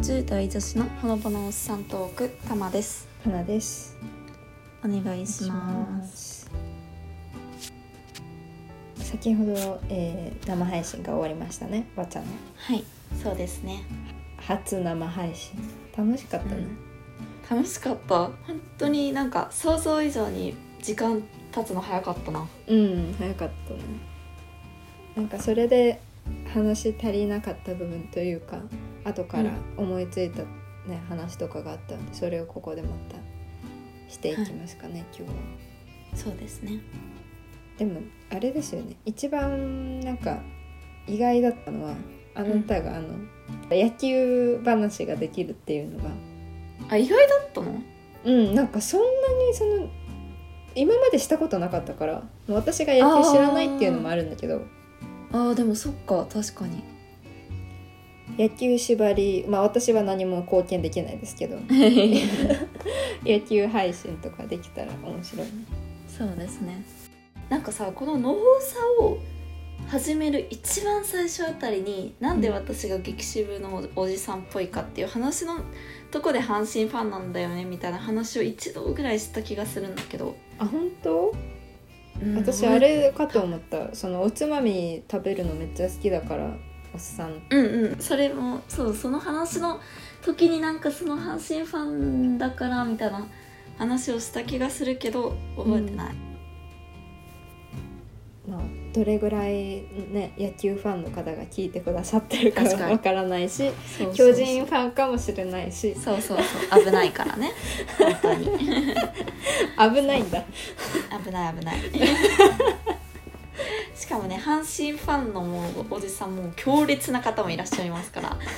10代女子のほのぼのおっさんトークたまです花です。お願いしますす。先ほど、えー生配信が終わりましたね。わちゃんのはいそうですね初生配信楽しかったね。楽しかった本当になんか想像以上に時間経つの早かったなうん、早かったね。なんかそれで話足りなかった部分というか、後から思いついたね話とかがあったので、それをここでまたしていきますかね、今日は。そうですね。でもあれですよね。一番なんか意外だったのはあなたがあの、野球話ができるっていうのが。あ意外だったの？うんなんかそんなにその今までしたことなかったから私が野球知らないっていうのもあるんだけど。あーでもそっか確かに野球縛りまあ私は何も貢献できないですけど。野球配信とかできたら面白い。ねそうですね。なんかさこののほさを始める一番最初あたりになんで私が激渋のおじさんっぽいかっていう話のとこで阪神ファンなんだよねみたいな話を一度ぐらいした気がするんだけど、あ本当？うん私あれかと思った。そのおつまみ食べるのめっちゃ好きだからおっさん。うんうん。それもそうその話の時になんかその阪神ファンだからみたいな話をした気がするけど覚えてない、まあ、どれぐらいね野球ファンの方が聞いてくださってるか確かに。わからないし巨人ファンかもしれないし。そうそうそう。危ないからね。本当に。危ないんだ。危ない危ない しかもね阪神ファンのもうおじさんも強烈な方もいらっしゃいますから。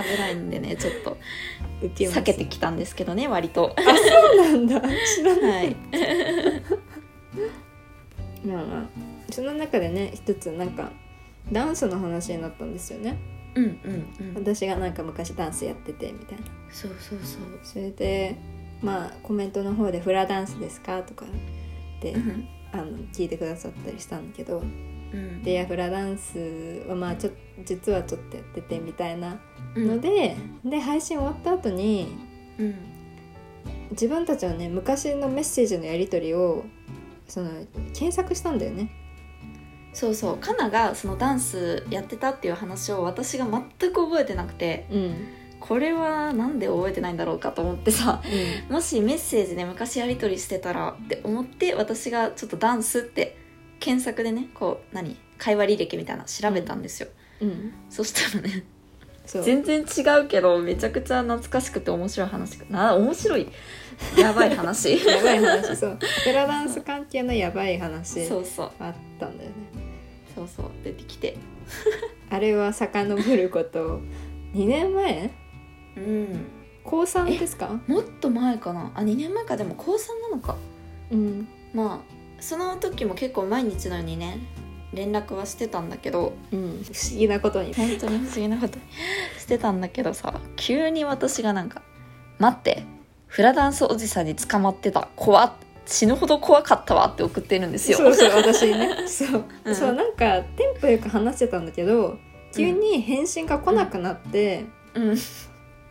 危ないんでねちょっっと避けてきたんですけどね割と。そうなんだ。知らない、はい。まあまあ。その中でね一つなんかダンスの話になったんですよね。うんうんうん。私がなんか昔ダンスやっててみたいな。そうそうそう。それでまあコメントの方で「フラダンスですか?」とかでうんあの聞いてくださったりしたんだけどうん。でいやフラダンスはまあちょ実はちょっとやっててみたいなうん。ので、で配信終わった後にうん。自分たちのね昔のメッセージのやり取りをその検索したんだよね。そうそう。カナがそのダンスやってたっていう話を私が全く覚えてなくてうんこれはなんで覚えてないんだろうかと思ってさもしメッセージで昔やり取りしてたらって思って私がちょっとダンスって検索でねこう何？会話履歴みたいなの調べたんですよ、うん、そしたらね全然違うけどめちゃくちゃ懐かしくて面白い話な面白いやばい話。やばい話そう。フラダンス関係のやばい話。そう。そうあったんだよね。そうそう。出てきて。あれは遡ること。2年前？うん。高3ですか？もっと前かな？あ2年前か。でも高3なのか。うん。まあその時も結構毎日のようにね連絡はしてたんだけどうん、不思議なことに。本当に不思議なことしてたんだけどさ急に私がなんか「待ってフラダンスおじさんに捕まってた。怖っ。死ぬほど怖かったわ」って送ってるんですよ。そうそう私ね。そう、うん。そうなんかテンポよく話してたんだけど急に返信が来なくなって、うん、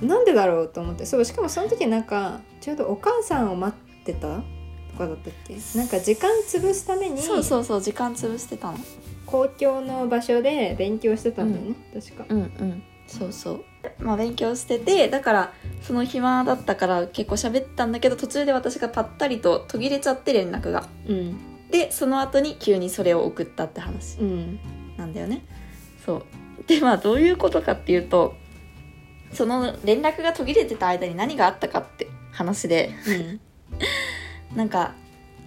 なんでだろうと思って。そうしかもその時なんかちょうどお母さんを待ってたとかだったっけ？なんか時間潰すためにそうそうそう時間潰してたの。公共の場所で勉強してたんだよね、確か。うんうん。そうそう。まあ勉強しててだからその暇だったから結構喋ったんだけど途中で私がぱったりと途切れちゃって連絡が。うん。でその後に急にそれを送ったって話うん。なんだよね。そう。でまあどういうことかっていうとその連絡が途切れてた間に何があったかって話で。うん。なんか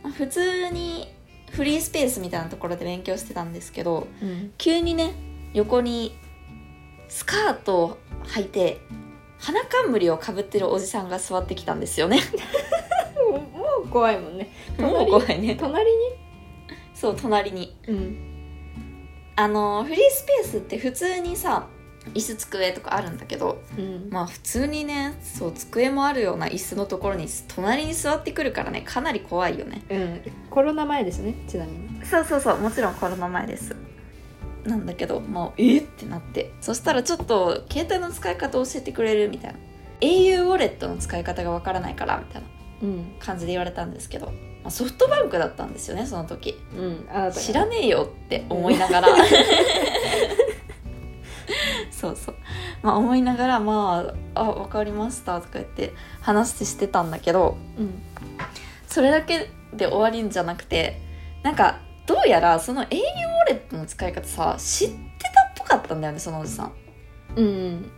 まあ普通にフリースペースみたいなところで勉強してたんですけどうん。急にね横にスカートを履いて花冠をかぶってるおじさんが座ってきたんですよね。も うもう怖いもんね。もう怖いね。隣に？そう隣に。うん。あのフリースペースって普通にさ椅子机とかあるんだけどうん。まあ普通にねそう机もあるような椅子のところに隣に座ってくるからねかなり怖いよね。うん、コロナ前ですねちなみに。そうそうそうもちろんコロナ前です。なんだけどもうえってなって。そしたらちょっと携帯の使い方教えてくれるみたいな。au ウォレットの使い方がわからないからみたいなうん。感じで言われたんですけど、まあ、ソフトバンクだったんですよねその時。うん知らねえよって思いながら そうそう。まあ思いながらまあ「あ分かりました」とか言って話してたんだけどうん。それだけで終わりんじゃなくてなんかどうやらその au ウォレットの使い方さ知ってたっぽかったんだよねそのおじさん。うん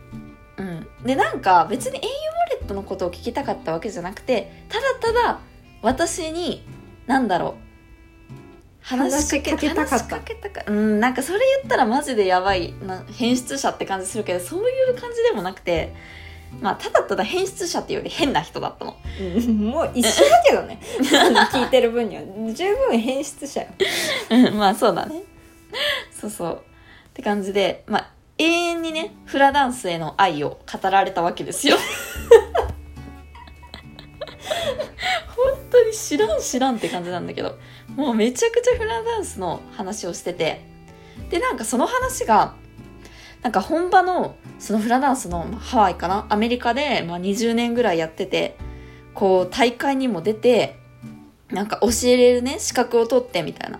うん、でなんか別に au ウォレットのことを聞きたかったわけじゃなくてただただ私に何だろう話しかけたかった。話しかけたかうんなんかそれ言ったらマジでやばいな変質者って感じするけどそういう感じでもなくてまあただただ変質者っていうより変な人だったの。うんもう一緒だけどね。聞いてる分には。十分変質者よ。うんまあそうだね。そうそう。って感じでまあ永遠にねフラダンスへの愛を語られたわけですよ。本当に知らん知らんって感じなんだけどもうめちゃくちゃフラダンスの話をしてて。でなんかその話がなんか本場のそのフラダンスのハワイかな？アメリカで、まあ、20年ぐらいやっててこう大会にも出てなんか教えれるね資格を取ってみたいな。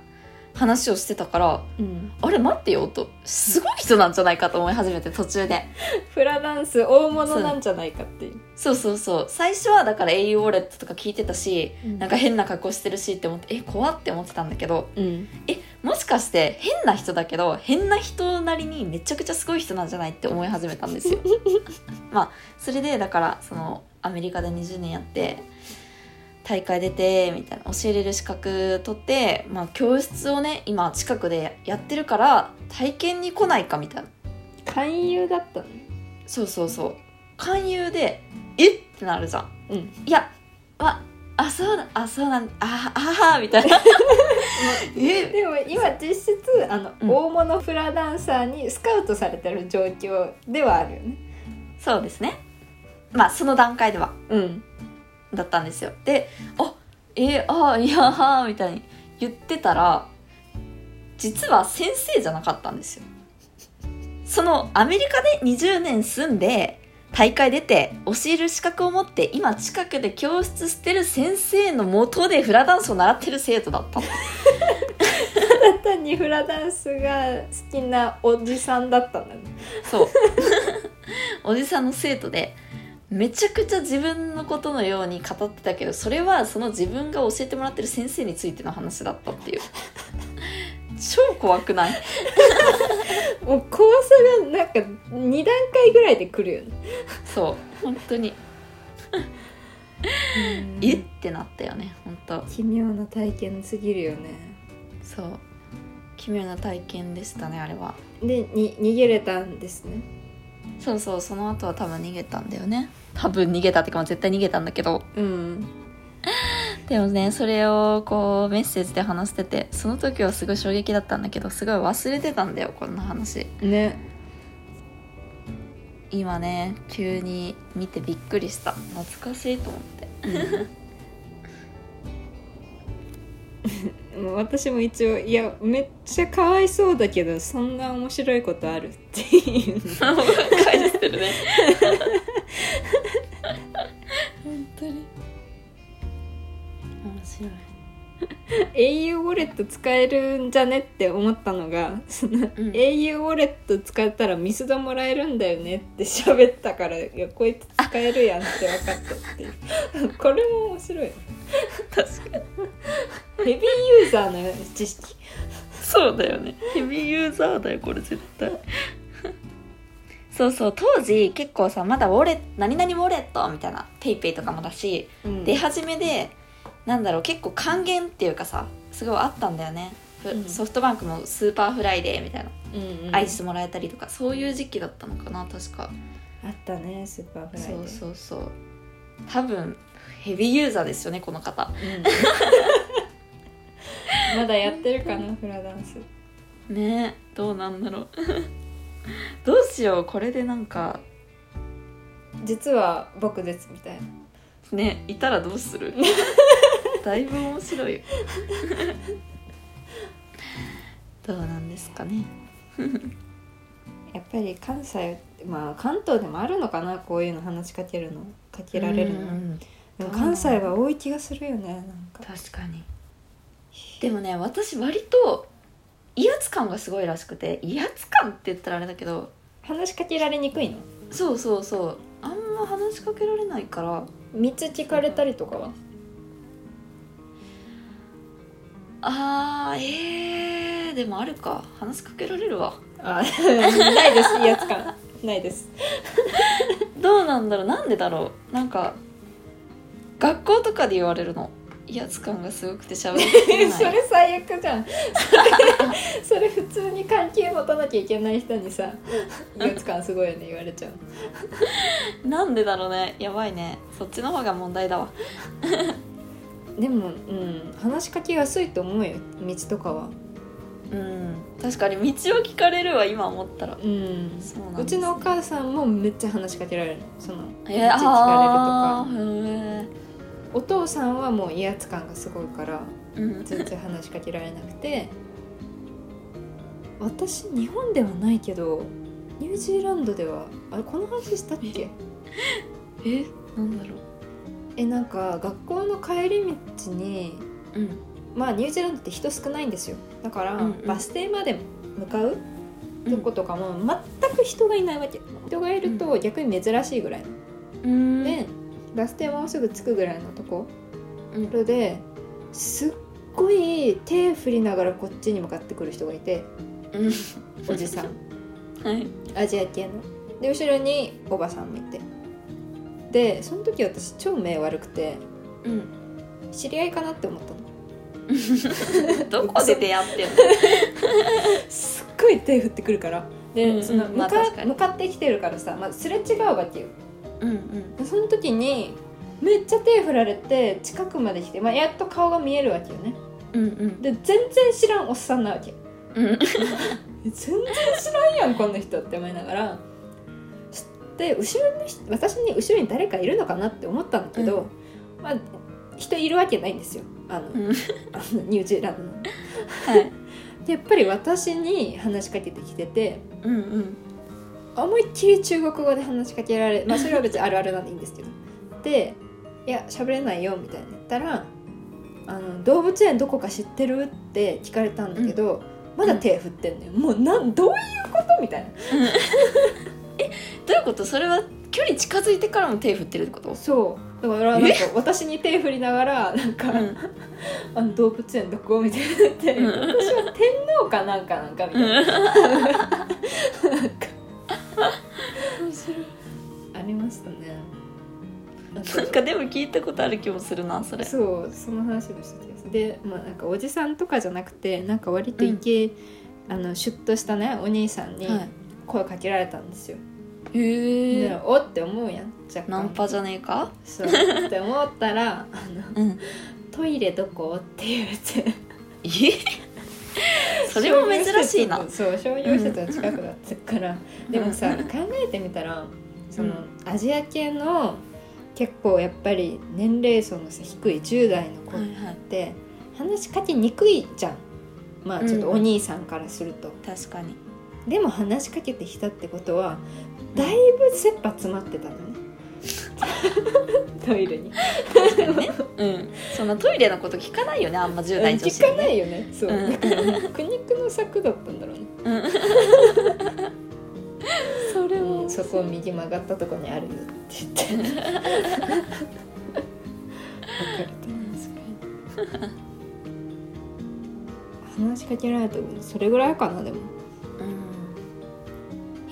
話をしてたからうん。あれ待ってよと。すごい人なんじゃないかと思い始めて途中で。フラダンス大物なんじゃないかっていう。そうそうそう。最初はだから au ウォレットとか聞いてたしうん。なんか変な格好してるしって思ってえ怖って思ってたんだけどうん。えもしかして変な人だけど変な人なりにめちゃくちゃすごい人なんじゃないって思い始めたんですよ。まあそれでだからそのアメリカで20年やって大会出てみたいな教えれる資格取って、まあ、教室をね今近くでやってるから体験に来ないかみたいな。勧誘だったの？そうそうそう。勧誘でえってなるじゃん。うん。いやああそうだあそうなんあああみたいな。え？でも今実質あの、うん。大物フラダンサーにスカウトされてる状況ではあるよね。そうですね。まあその段階では。うんだったんですよ。であえー、あいやはみたいに言ってたら実は先生じゃなかったんですよ。そのアメリカで20年住んで大会出て教える資格を持って今近くで教室してる先生のもとでフラダンスを習ってる生徒だった。のただ単にフラダンスが好きなおじさんだったんだね。そう。おじさんの生徒でめちゃくちゃ自分のことのように語ってたけどそれはその自分が教えてもらってる先生についての話だったっていう。超怖くない？もう怖さがなんか2段階ぐらいで来るよね。そう本当に。え？ってなったよね本当。奇妙な体験すぎるよね。そう。奇妙な体験でしたねあれは。でに逃げれたんですねそうそうその後は多分逃げたんだよね。多分逃げたってかまあ絶対逃げたんだけど。うん。でもねそれをこうメッセージで話しててその時はすごい衝撃だったんだけどすごい忘れてたんだよこんな話。ね。今ね急に見てびっくりした。懐かしいと思って。もう私も一応いやめっちゃかわいそうだけどそんな面白いことあるっていう。返してるね。Au ウォレット使えるんじゃねって思ったのがその、ん au ウォレット使ったらミスドもらえるんだよねって 喋ったからいやこいつ使えるやんって分かったっていう。これも面白い。確かに。ヘビーユーザーの知識。そうだよね。ヘビーユーザーだよこれ絶対。そうそう当時結構さまだウォレ何々ウォレットみたいなペイペイとかもだしうん。出始めでなんだろう結構還元っていうかさすごいあったんだよね、ふうん。ソフトバンクもスーパーフライデーみたいな、うんうんアイスもらえたりとかそういう時期だったのかな確か。あったねスーパーフライデーそうそう。多分ヘビーユーザーですよねこの方。うん。まだやってるかなフラダンス。ねえどうなんだろう。どうしようこれでなんか。実は僕ですみたいな。ねいたらどうする？だいぶ面白いよ。どうなんですかね。やっぱり関西まあ関東でもあるのかなこういうの話しかけるの。かけられるの、うんでも関西は多い気がするよねなんか。確かに。でもね私割と威圧感がすごいらしくて威圧感って言ったらあれだけど話しかけられにくいの？そうそうそう。あんま話しかけられないから。道聞かれたりとかは？あーえー、でもあるか。話しかけられるわ。あないです。威圧感ないです。どうなんだろう。なんでだろう。なんか学校とかで言われるの。威圧感がすごくて喋れない。それ最悪じゃん。それ それ普通に関係持たなきゃいけない人にさ威圧感すごいよね言われちゃう。なんでだろうね。やばいね。そっちの方が問題だわでもうん話しかけやすいと思うよ道とかは。うん。確かに道を聞かれるわ今思ったら。うん。そうなんですうちのお母さんもめっちゃ話しかけられる。のその道聞かえれるとあかお父さんはもう威圧感がすごいからーうん。全然話しかけられなくて。私日本ではないけどニュージーランドではあれこの話したっけ？えなんだろえなんか学校の帰り道にううん。まあニュージーランドって人少ないんですよ。だから、うんうん。バス停まで向かうとことかも全く人がいないわけ。人がいると逆に珍しいぐらいの、うん。でバス停もうすぐ着くぐらいのとこ。うん。ろですっごい手振りながらこっちに向かってくる人がいてうん。おじさん。はい。アジア系の。で後ろにおばさんもいてでその時私超目悪くてうん知り合いかなって思ったの。どこで出会ってんの？すっごい手振ってくるから。で、うんうん。その向か,、ま向かってきてるからさ、まあ、すれ違うわけよ。うんうん。でその時にめっちゃ手振られて近くまで来て、まあ、やっと顔が見えるわけよね。うんうん。で全然知らんおっさんなわけ。うん。全然知らんやんこんな人って思いながらで後ろに私に後ろに誰かいるのかなって思ったんだけど、まあ人いるわけないんですよ。あの,、うんニュージーランドの。はい。でやっぱり私に話しかけてきててうんうん。思いっきり中国語で話しかけられまあそれは別にあるあるなんでいいんですけど。で「いや喋れないよ」みたいな言ったらあの「動物園どこか知ってる?」って聞かれたんだけど、まだ手振ってんのよ、もうなんどういうこと？みたいなどういうこと？それは距離近づいてからも手振ってるってこと？そう。だからなんか私に手振りながらなんか、うん。あの動物園どこ？みたいな言って、うん。私は天皇かなんかなんかみたいな、なん。か ありましたね。なんかでも聞いたことある気もするなそれ。そうその話もした気がするでまあなんかおじさんとかじゃなくてなんか割とイケ、あのシュッとしたねお兄さんにはい声かけられたんですよ、へでえおって思うやん。若干。ナンパじゃねえか？そう。って思ったらあのうん。トイレどこ？って言われて。え？それも珍しいな。そう商業施設の近くだったから、でもさ考えてみたらその、アジア系の結構やっぱり年齢層のさ低い10代の子って話しかけにくいじゃん。まあちょっとお兄さんからすると、確かにでも話しかけてきたってことはだいぶ切羽詰まってたのね。トイレに。確かにね。うん。そんなトイレのこと聞かないよねあんま10代女子聞かないよね。そう、うん。だからね苦肉の策だったんだろうね。うん。それうんもそこを右曲がったとこにあるよって言って。分かる話しかけられたのそれぐらいかなでも。うん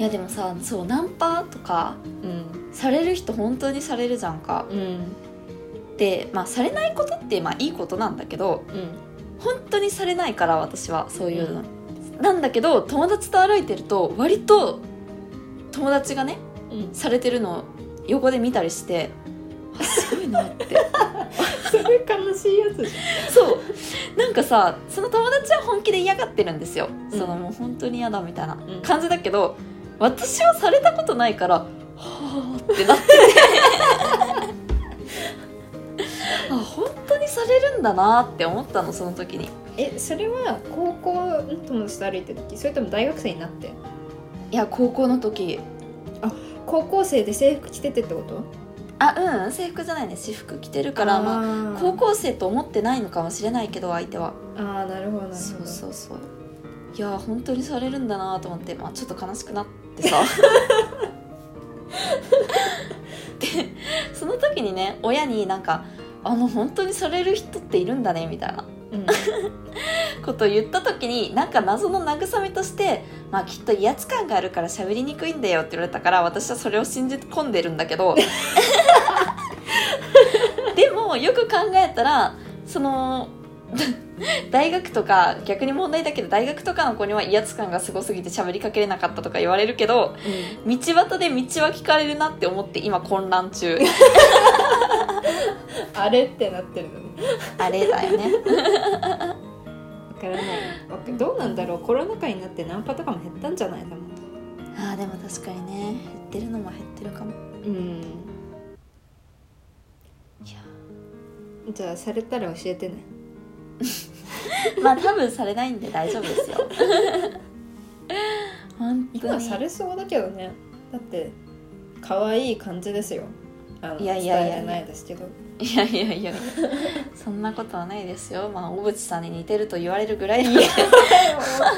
いやでもさそうナンパとかうん。される人本当にされるじゃんか。うん。でまあされないことってまあいいことなんだけどうん。本当にされないから私はそういうの、なんだけど友達と歩いてると割と友達がねうん。されてるのを横で見たりしてあすごいなって。それ悲しいやつじそう。なんかさその友達は本気で嫌がってるんですよ、うん。そのもう本当に嫌だみたいなうん。感じだけど私はされたことないからはあってなってて。あ本当にされるんだなって思ったのその時に。えそれは高校の友達と歩いてる時？それとも大学生になって？いや高校の時。高校生で制服着ててってこと？あうん制服じゃないね。私服着てるからまああ高校生と思ってないのかもしれないけど相手は。あーなるほどなるほど。そうそうそう。いや本当にされるんだなと思って、まあ、ちょっと悲しくなってさでその時にね親になんか「あの本当にされる人っているんだね」みたいな。うん。ことを言った時になんか謎の慰めとして「まあきっと威圧感があるから喋りにくいんだよ」って言われたから私はそれを信じ込んでるんだけど。でもよく考えたらその 大学とか逆に問題だけど大学とかの子には威圧感がすごすぎて喋りかけれなかったとか言われるけど道端で道は聞かれるなって思って今混乱中。あれってなってるのね。あれだよね。わからない。どうなんだろう。コロナ禍になってナンパとかも減ったんじゃないでもあーでも確かにね。減ってるのも減ってるかも。うん。いや。じゃあされたら教えてね まあ多分されないんで大丈夫ですよ。本当に。今されそうだけどね。だって可愛い感じですよ。あのいやいやいやないですけど。いやいやいや。そんなことはないですよ。まあ小渕さんに似てると言われるぐらい。いや思っ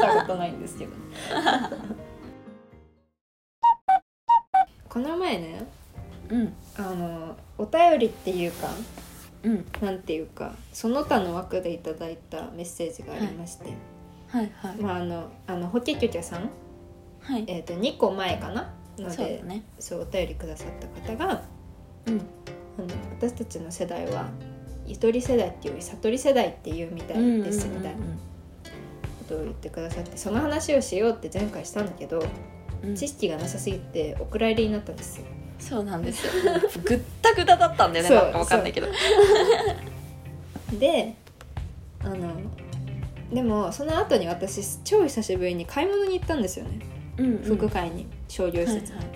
たことないんですけど。この前ねうん。あのお便りっていうかうん。なんていうかその他の枠でいただいたメッセージがありまして、はい。はい。まああのあのホケキョキャさん、はい。えー、と2個前かな？のでそうだね。そうお便りくださった方がうん。あの私たちの世代はゆとり世代っていうより悟り世代っていうみたいですみたいな。ことを言ってくださってその話をしようって前回したんだけどうん。知識がなさすぎてお蔵入りになったんですよ。そうなんですよ。ぐったぐただったんだよねなんかわかんないけど。であのでもその後に私超久しぶりに買い物に行ったんですよね。うん服買いに商業施設。に、はいはい。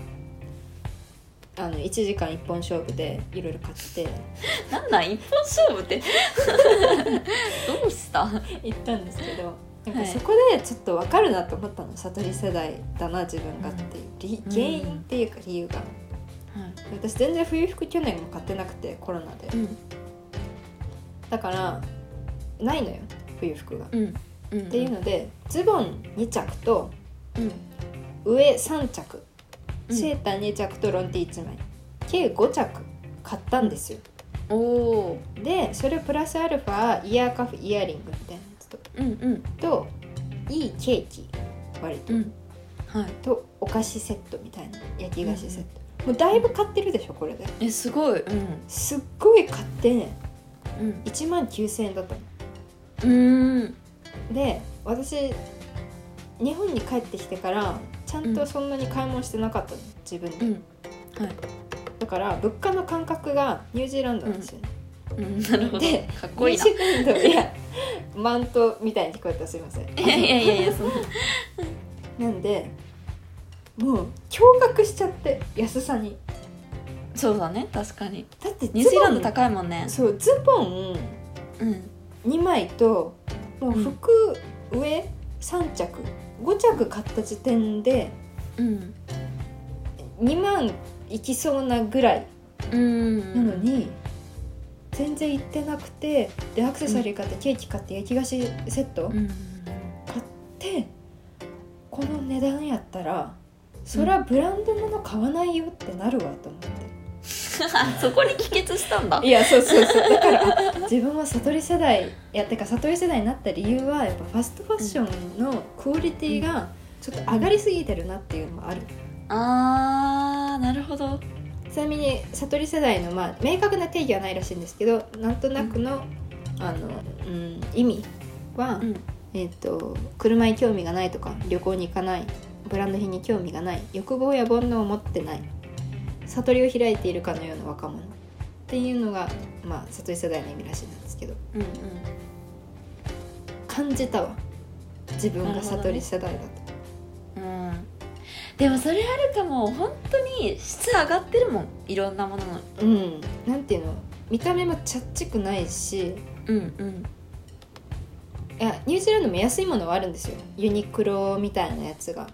あの1時間1本勝負でいろいろ買って。なんなん？一本勝負って？どうした？行ったんですけどなんはい。かそこでちょっと分かるなと思ったの。悟り世代だな自分がっていう。理うん。原因っていうか理由が、私全然冬服去年も買ってなくてコロナで。うん。だからないのよ冬服が、っうんうん。ていうのでズボン2着とうん。上3着。うん。セーター2着とロンティ1枚。計5着買ったんですよ。おおでそれプラスアルファイヤーカフイヤリングみたいなやつと。うんうん。といいケーキ割と、うん。はい。とお菓子セットみたいな焼き菓子セット、もうだいぶ買ってるでしょこれで。えすごい。うん。すっごい買ってねうん。1万9000円だったの。うーん。で私日本に帰ってきてからちゃんとそんなに買い物してなかったの自分で、うん。はい。だから物価の感覚がニュージーランドなんですよね、うんなるほど。でかっこいいな。ニュージーランドいやマントみたいに聞こえたらすいません。いやいやいやいやそのなんでもう驚愕しちゃって安さに。そうだね確かに。だってニュージーランドい高いもんね。そうズボンうん。2枚ともう服上3着。5着買った時点でうん。2万いきそうなぐらいうん。なのに、全然行ってなくてでアクセサリー買ってケーキ買って焼き菓子セットうん。買ってこの値段やったらそりゃブランド物買わないよってなるわと思って。そこに帰結したんだ。いやそうそうそう。だからあ自分は悟り世代いやてか悟り世代になった理由はやっぱファストファッションのクオリティがちょっと上がりすぎてるなっていうのもある。あーなるほど。ちなみに悟り世代の、まあ、明確な定義はないらしいんですけどなんとなくの,、あのうん、意味は、うん。えっと車に興味がないとか旅行に行かないブランド品に興味がない。欲望や煩悩を持ってない。悟りを開いているかのような若者。っていうのが、まあ、悟り世代の意味らしいんですけど。うんうん感じたわ。自分が悟り世代だと、うん。でもそれあるかも。本当に質上がってるもん。いろんなものの。うん。なんていうの？見た目もチャッチくないし。うんうん。いやニュージーランドも安いものはあるんですよ。ユニクロみたいなやつが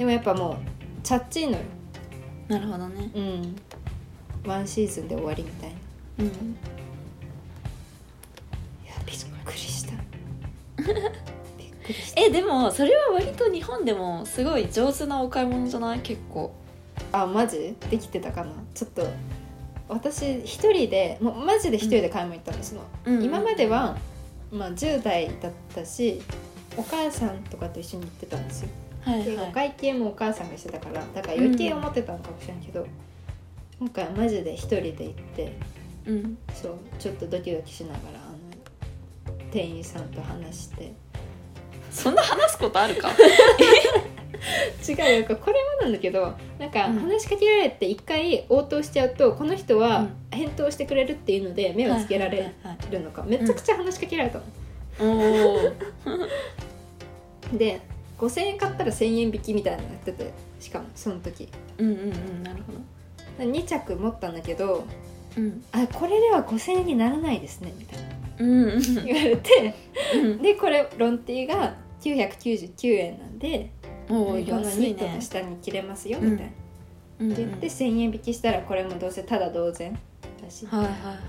でもやっぱもうチャッチいのよ。なるほどね。うん。ワンシーズンで終わりみたいな。いうん。やびっくりした。びっくりした。えでもそれは割と日本でもすごい上手なお買い物じゃない？結構。あマジ？できてたかな？ちょっと私一人でもうマジで一人で買い物行ったん。ですの、うん。今までは、まあ、10代だったしお母さんとかと一緒に行ってたんですよはいはい。会計もお母さんがしてたからだから余計思ってたのかもしれんけど、今回はマジで一人で行ってうん。そうちょっとドキドキしながらあの店員さんと話して。そんな話すことあるか？違うよこれもなんだけどなんかうん。話しかけられて一回応答しちゃうとこの人はうん。返答してくれるっていうので目をつけられはいはいるのかめちゃくちゃ話しかけられたの、おお で5000円買ったら1000円引きみたいなのやっててしかもその時。うんうんうんなるほど。2着持ったんだけどうん。あこれでは5000円にならないですねみたいな。うん。うん言われてうん。でこれロンティーが999円なんでおこのおニ安いね。ットの下に着れますよみたいな、って言って1000円引きしたらこれもどうせただ同然はいはいは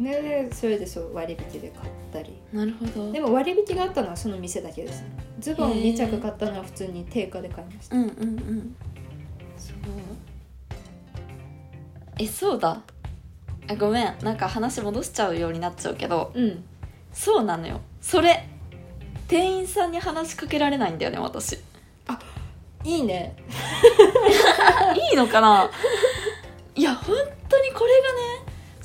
でそれでそう割引で買ったり。いなるほど。でも割引があったのはその店だけです。ねズボンへー。2着買ったのは普通に定価で買いました。うんうんうん。そう。えそうだ。あごめん。なんか話戻しちゃうようになっちゃうけど。うん。そうなのよ。それ店員さんに話しかけられないんだよね私。いいね。いいのかな。いや本当にこれがね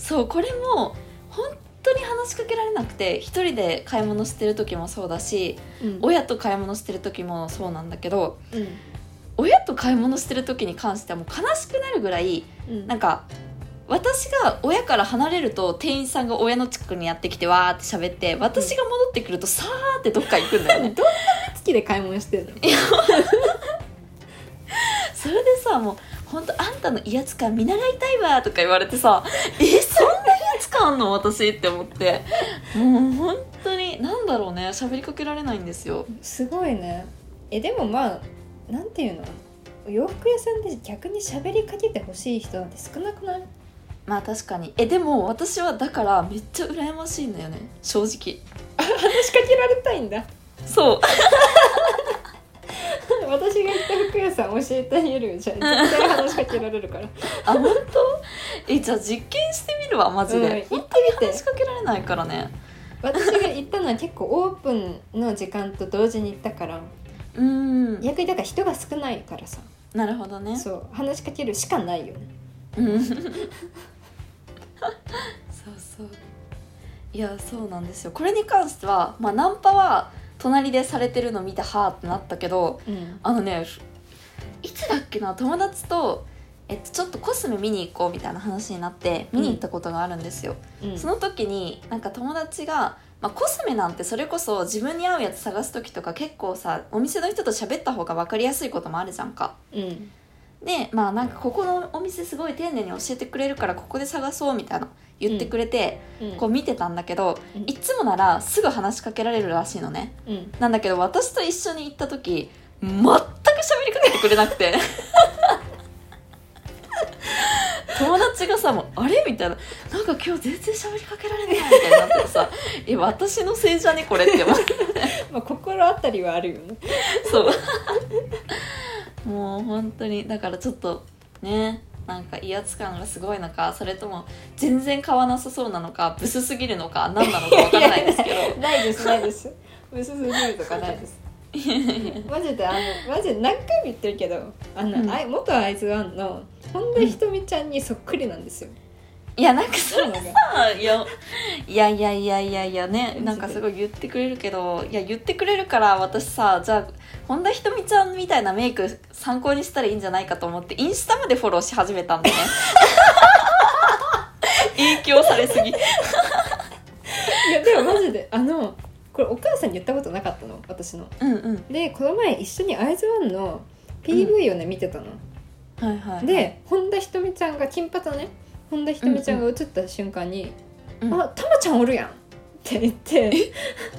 そうこれも本当に話しかけられなくて一人で買い物してる時もそうだしうん。親と買い物してる時もそうなんだけどうん。親と買い物してる時に関してはもう悲しくなるぐらいうん。なんか私が親から離れると店員さんが親の近くにやってきてわーって喋って私が戻ってくるとさーってどっか行くんだよね。どんな好きで買い物してるの？それでさもう本当あんたの威圧感見習いたいわとか言われてさえそんな威圧感あんの私って思って。もう本当になんだろうね喋りかけられないんですよ。すごいね。えでもまあなんていうの？洋服屋さんで逆に喋りかけてほしい人なんて少なくない？まあ確かに。えでも私はだからめっちゃ羨ましいんだよね正直。話しかけられたいんだ。そう私が行った服屋さん教えてあげるよ。じゃあ絶対話しかけられるから。あ本当？えじゃあ実験してみるわマジで、うん行ってみて。話しかけられないからね。私が行ったのは結構オープンの時間と同時に行ったから。うーん。逆にだから人が少ないからさ。なるほどね。そう。話しかけるしかないよね。うん。そうそう。いやそうなんですよ。これに関しては、まあ、ナンパは隣でされてるの見てはーってなったけどうん。あのねいつだっけな友達と、えっと、ちょっとコスメ見に行こうみたいな話になって見に行ったことがあるんですよ、うん。その時になんか友達が、まあ、コスメなんてそれこそ自分に合うやつ探す時とか結構さお店の人と喋った方が分かりやすいこともあるじゃんか。うん。でまあなんかここのお店すごい丁寧に教えてくれるからここで探そうみたいな言ってくれて、うん。こう見てたんだけど、うん。いつもならすぐ話しかけられるらしいのね。うん。なんだけど私と一緒に行った時全く喋りかけてくれなくて。友達がさもうあれ？みたいな。なんか今日全然喋りかけられないみたいになってさえ私のせいじゃね？これって思って まあ心当たりはあるよね。そう。もう本当にだからちょっとねなんか威圧感がすごいのかそれとも全然買わなさそうなのかブスすぎるのか何なのかわからないですけど。ないですないです。薄すぎるとかないです。マジであのマジで何回も言ってるけどあの、うん。あい元アイズワンの本田ひとみちゃんにそっくりなんですよ、いやなんかそれさいやいやいやいやいやいやねなんかすごい言ってくれるけどいや言ってくれるから私さじゃあ本田ひとみちゃんみたいなメイク参考にしたらいいんじゃないかと思ってインスタまでフォローし始めたんでね。影響されすぎ。いやでもマジであのこれお母さんに言ったことなかったの私の。うんうん。でこの前一緒にアイズワンの PV をね、見てたの。はいはいで本田ひとみちゃんが金髪のね本田ひとみちゃんが映った瞬間に「うんあたまちゃんおるやん!」って言って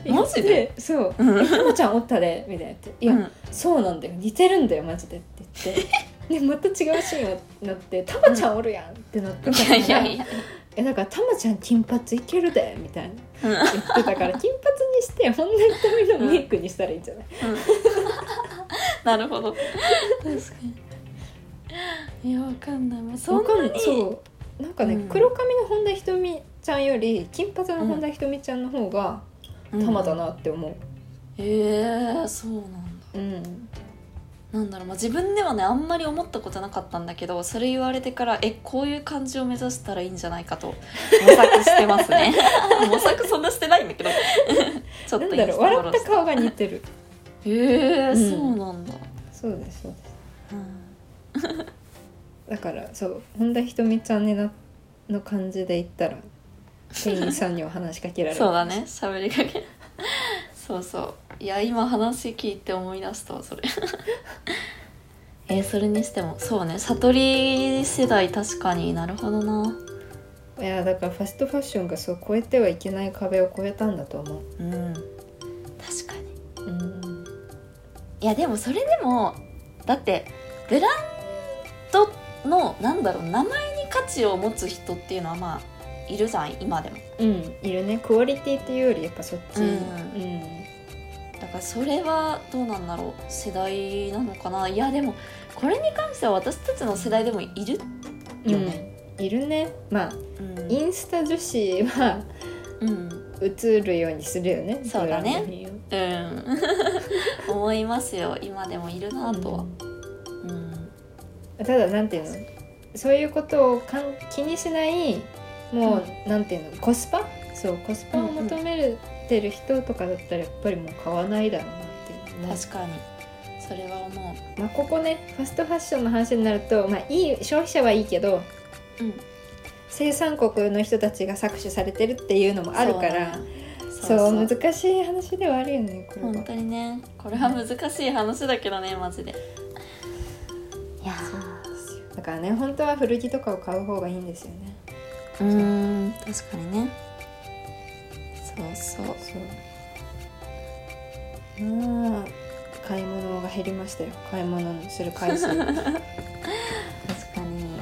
マジで？そう。たまちゃんおったで」みたいな。言って「いや、うん。そうなんだよ。似てるんだよマジで」って言って。でまた違うシーンになって「たまちゃんおるやん!」ってなってたからいやいやいや。えだからたまちゃん金髪いけるでみたいな。うん。言ってたから金髪にして本田ひとみのメイクにしたらいいんじゃない、なるほど。確かに。いやわかんない。もうそんんなにそうなんかね、うん。黒髪の本田ひとみちゃんより金髪の本田ひとみちゃんの方がうん。たまだなって思う。へえそうなんだ。うん、なんだろう、まあ、自分ではねあんまり思ったことなかったんだけどそれ言われてからえこういう感じを目指したらいいんじゃないかと模索してますね。模索そんなしてないんだけど。ちょっとなんだろう笑った顔が似てる。へえ、うん。そうなんだ、そうですそうです。うんだからそう本田ひとみちゃんになの感じで言ったら店員さんには話しかけられるそうだね。喋りかけ。そうそう。いや今話聞いて思い出したわそれ。えーそれにしても。そうね。悟り世代確かになるほどな。いやだからファストファッションがそう超えてはいけない壁を越えたんだと思う。うん。確かに。うん。いやでもそれでもだってブランドのなんだろう名前に価値を持つ人っていうのはまあいるじゃん今でも。うんいるね。クオリティっていうよりやっぱそっち。うん。うん。だからそれはどうなんだろう世代なのかな。いやでもこれに関しては私たちの世代でもいるよね。うん。いるね。まあうん、インスタ女子はうん。映るようにするよね。そうだね。うん、思いますよ。今でもいるなとはただなんていうの？そういうことをかん気にしないもう、なんていうの？コスパ？そうコスパを求めてる人とかだったらやっぱりもう買わないだろうなっていうね。確かに。それは思う。まあ、ここねファストファッションの話になると、まあ、いい消費者はいいけどうん。生産国の人たちが搾取されてるっていうのもあるからそう,、難しい話ではあるよねこれは。本当にね。これは難しい話だけどねマジで。いやだからね本当は古着とかを買う方がいいんですよね。ーうーん確かにね。そうそう。そう。まあ買い物が減りましたよ。買い物する回数。な確かに。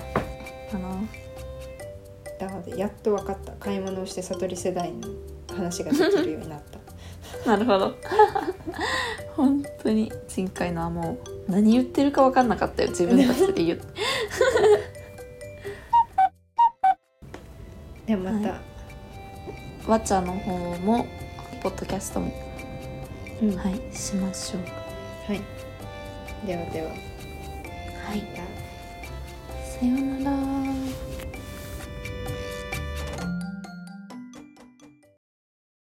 あののでやっと分かった。買い物をして悟り世代の話ができるようになった。なるほど。本当に。前回のはもう何言ってるか分かんなかったよ自分たちで言うでもまた、わっちゃんの方もポッドキャストもうん。ははいしましょう。い。ではでは。はい。さようなら